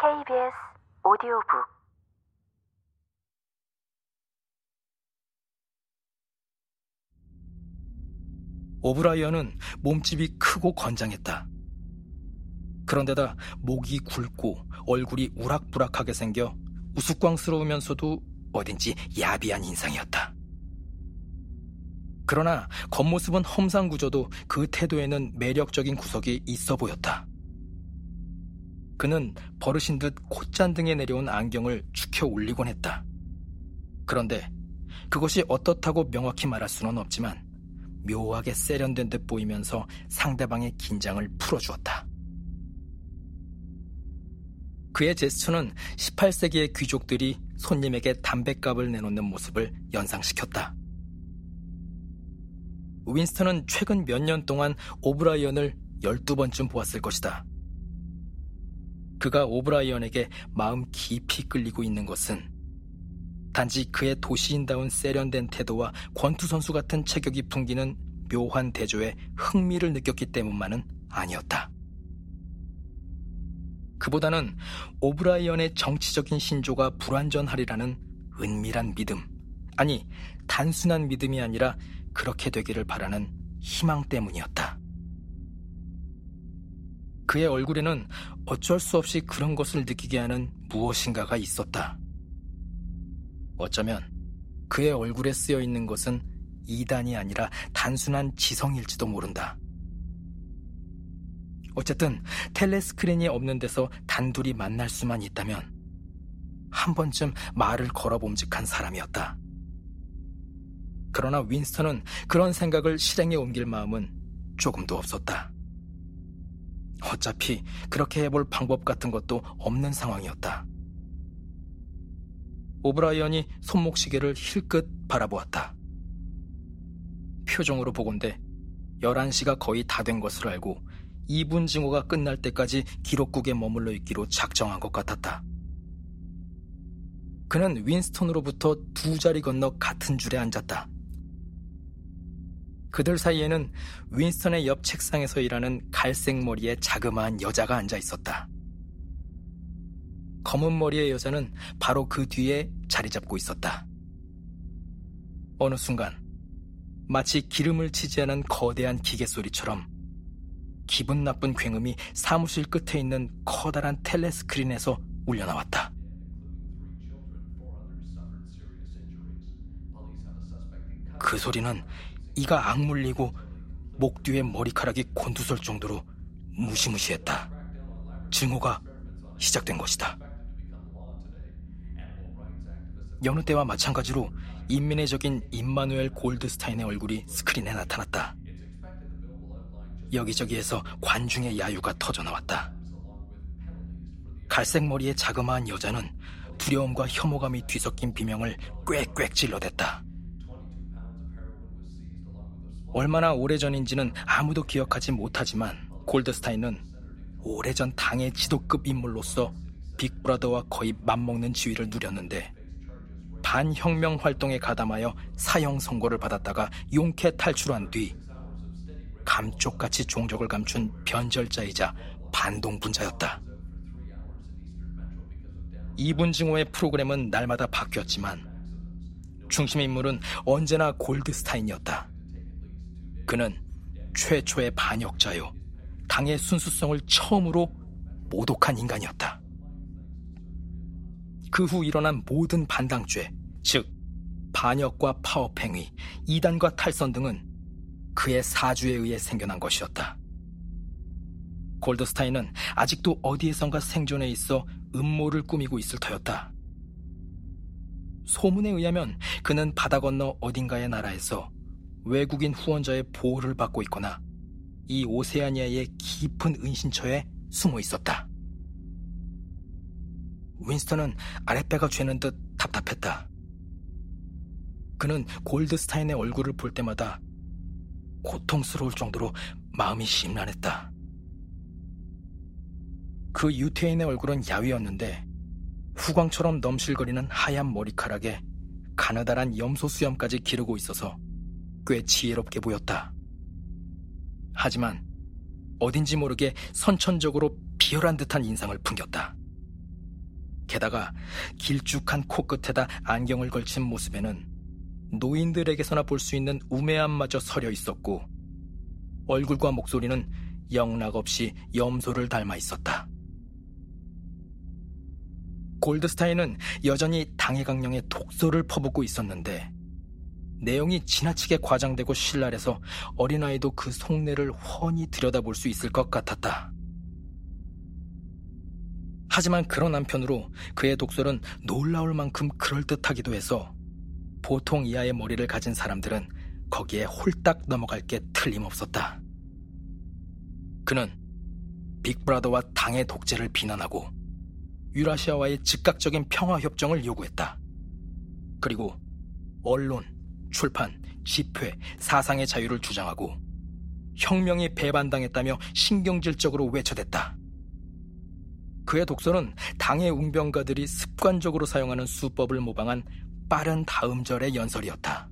KBS 오디오북 오브라이언은 몸집이 크고 건장했다. 그런데다 목이 굵고 얼굴이 우락부락하게 생겨 우스꽝스러우면서도 어딘지 야비한 인상이었다. 그러나 겉모습은 험상궂어도 그 태도에는 매력적인 구석이 있어 보였다. 그는 버르신 듯 콧잔등에 내려온 안경을 축혀 올리곤 했다. 그런데 그것이 어떻다고 명확히 말할 수는 없지만 묘하게 세련된 듯 보이면서 상대방의 긴장을 풀어주었다. 그의 제스처는 18세기의 귀족들이 손님에게 담뱃값을 내놓는 모습을 연상시켰다. 윈스턴은 최근 몇 년 동안 오브라이언을 12번쯤 보았을 것이다. 그가 오브라이언에게 마음 깊이 끌리고 있는 것은 단지 그의 도시인다운 세련된 태도와 권투 선수 같은 체격이 풍기는 묘한 대조에 흥미를 느꼈기 때문만은 아니었다. 그보다는 오브라이언의 정치적인 신조가 불완전하리라는 은밀한 믿음, 아니 단순한 믿음이 아니라 그렇게 되기를 바라는 희망 때문이었다. 그의 얼굴에는 어쩔 수 없이 그런 것을 느끼게 하는 무엇인가가 있었다. 어쩌면 그의 얼굴에 쓰여 있는 것은 이단이 아니라 단순한 지성일지도 모른다. 어쨌든 텔레스크린이 없는 데서 단둘이 만날 수만 있다면 한 번쯤 말을 걸어 봄직한 사람이었다. 그러나 윈스턴은 그런 생각을 실행에 옮길 마음은 조금도 없었다. 어차피 그렇게 해볼 방법 같은 것도 없는 상황이었다. 오브라이언이 손목시계를 힐끗 바라보았다. 표정으로 보건대 11시가 거의 다 된 것을 알고 2분 증오가 끝날 때까지 기록국에 머물러 있기로 작정한 것 같았다. 그는 윈스턴으로부터 두 자리 건너 같은 줄에 앉았다. 그들 사이에는 윈스턴의 옆 책상에서 일하는 갈색 머리의 자그마한 여자가 앉아 있었다. 검은 머리의 여자는 바로 그 뒤에 자리 잡고 있었다. 어느 순간 마치 기름을 치지 않은 거대한 기계 소리처럼 기분 나쁜 굉음이 사무실 끝에 있는 커다란 텔레스크린에서 울려나왔다. 그 소리는 이가 악물리고 목 뒤에 머리카락이 곤두설 정도로 무시무시했다. 증오가 시작된 것이다. 여느 때와 마찬가지로 인민의적인 임마누엘 골드스타인의 얼굴이 스크린에 나타났다. 여기저기에서 관중의 야유가 터져나왔다. 갈색 머리의 자그마한 여자는 두려움과 혐오감이 뒤섞인 비명을 꽥꽥 찔러댔다. 얼마나 오래전인지는 아무도 기억하지 못하지만 골드스타인은 오래전 당의 지도급 인물로서 빅브라더와 거의 맞먹는 지위를 누렸는데 반혁명 활동에 가담하여 사형 선고를 받았다가 용케 탈출한 뒤 감쪽같이 종적을 감춘 변절자이자 반동분자였다. 이분 증오의 프로그램은 날마다 바뀌었지만 중심 인물은 언제나 골드스타인이었다. 그는 최초의 반역자요. 당의 순수성을 처음으로 모독한 인간이었다. 그 후 일어난 모든 반당죄, 즉 반역과 파업행위, 이단과 탈선 등은 그의 사주에 의해 생겨난 것이었다. 골드스타인은 아직도 어디에선가 생존해 있어 음모를 꾸미고 있을 터였다. 소문에 의하면 그는 바다 건너 어딘가의 나라에서 외국인 후원자의 보호를 받고 있거나 이 오세아니아의 깊은 은신처에 숨어 있었다. 윈스턴은 아랫배가 죄는 듯 답답했다. 그는 골드스타인의 얼굴을 볼 때마다 고통스러울 정도로 마음이 심란했다. 그 유태인의 얼굴은 야위였는데 후광처럼 넘실거리는 하얀 머리카락에 가느다란 염소 수염까지 기르고 있어서 꽤 지혜롭게 보였다. 하지만 어딘지 모르게 선천적으로 비열한 듯한 인상을 풍겼다. 게다가 길쭉한 코끝에다 안경을 걸친 모습에는 노인들에게서나 볼 수 있는 우매함마저 서려 있었고 얼굴과 목소리는 영락없이 염소를 닮아 있었다. 골드스타인은 여전히 당해강령의 독소를 퍼붓고 있었는데 내용이 지나치게 과장되고 신랄해서 어린아이도 그 속내를 훤히 들여다볼 수 있을 것 같았다. 하지만 그런 한편으로 그의 독설은 놀라울 만큼 그럴듯하기도 해서 보통 이하의 머리를 가진 사람들은 거기에 홀딱 넘어갈 게 틀림없었다. 그는 빅브라더와 당의 독재를 비난하고 유라시아와의 즉각적인 평화협정을 요구했다. 그리고 언론, 출판, 집회, 사상의 자유를 주장하고 혁명이 배반당했다며 신경질적으로 외쳐댔다. 그의 독서는 당의 웅병가들이 습관적으로 사용하는 수법을 모방한 빠른 다음절의 연설이었다.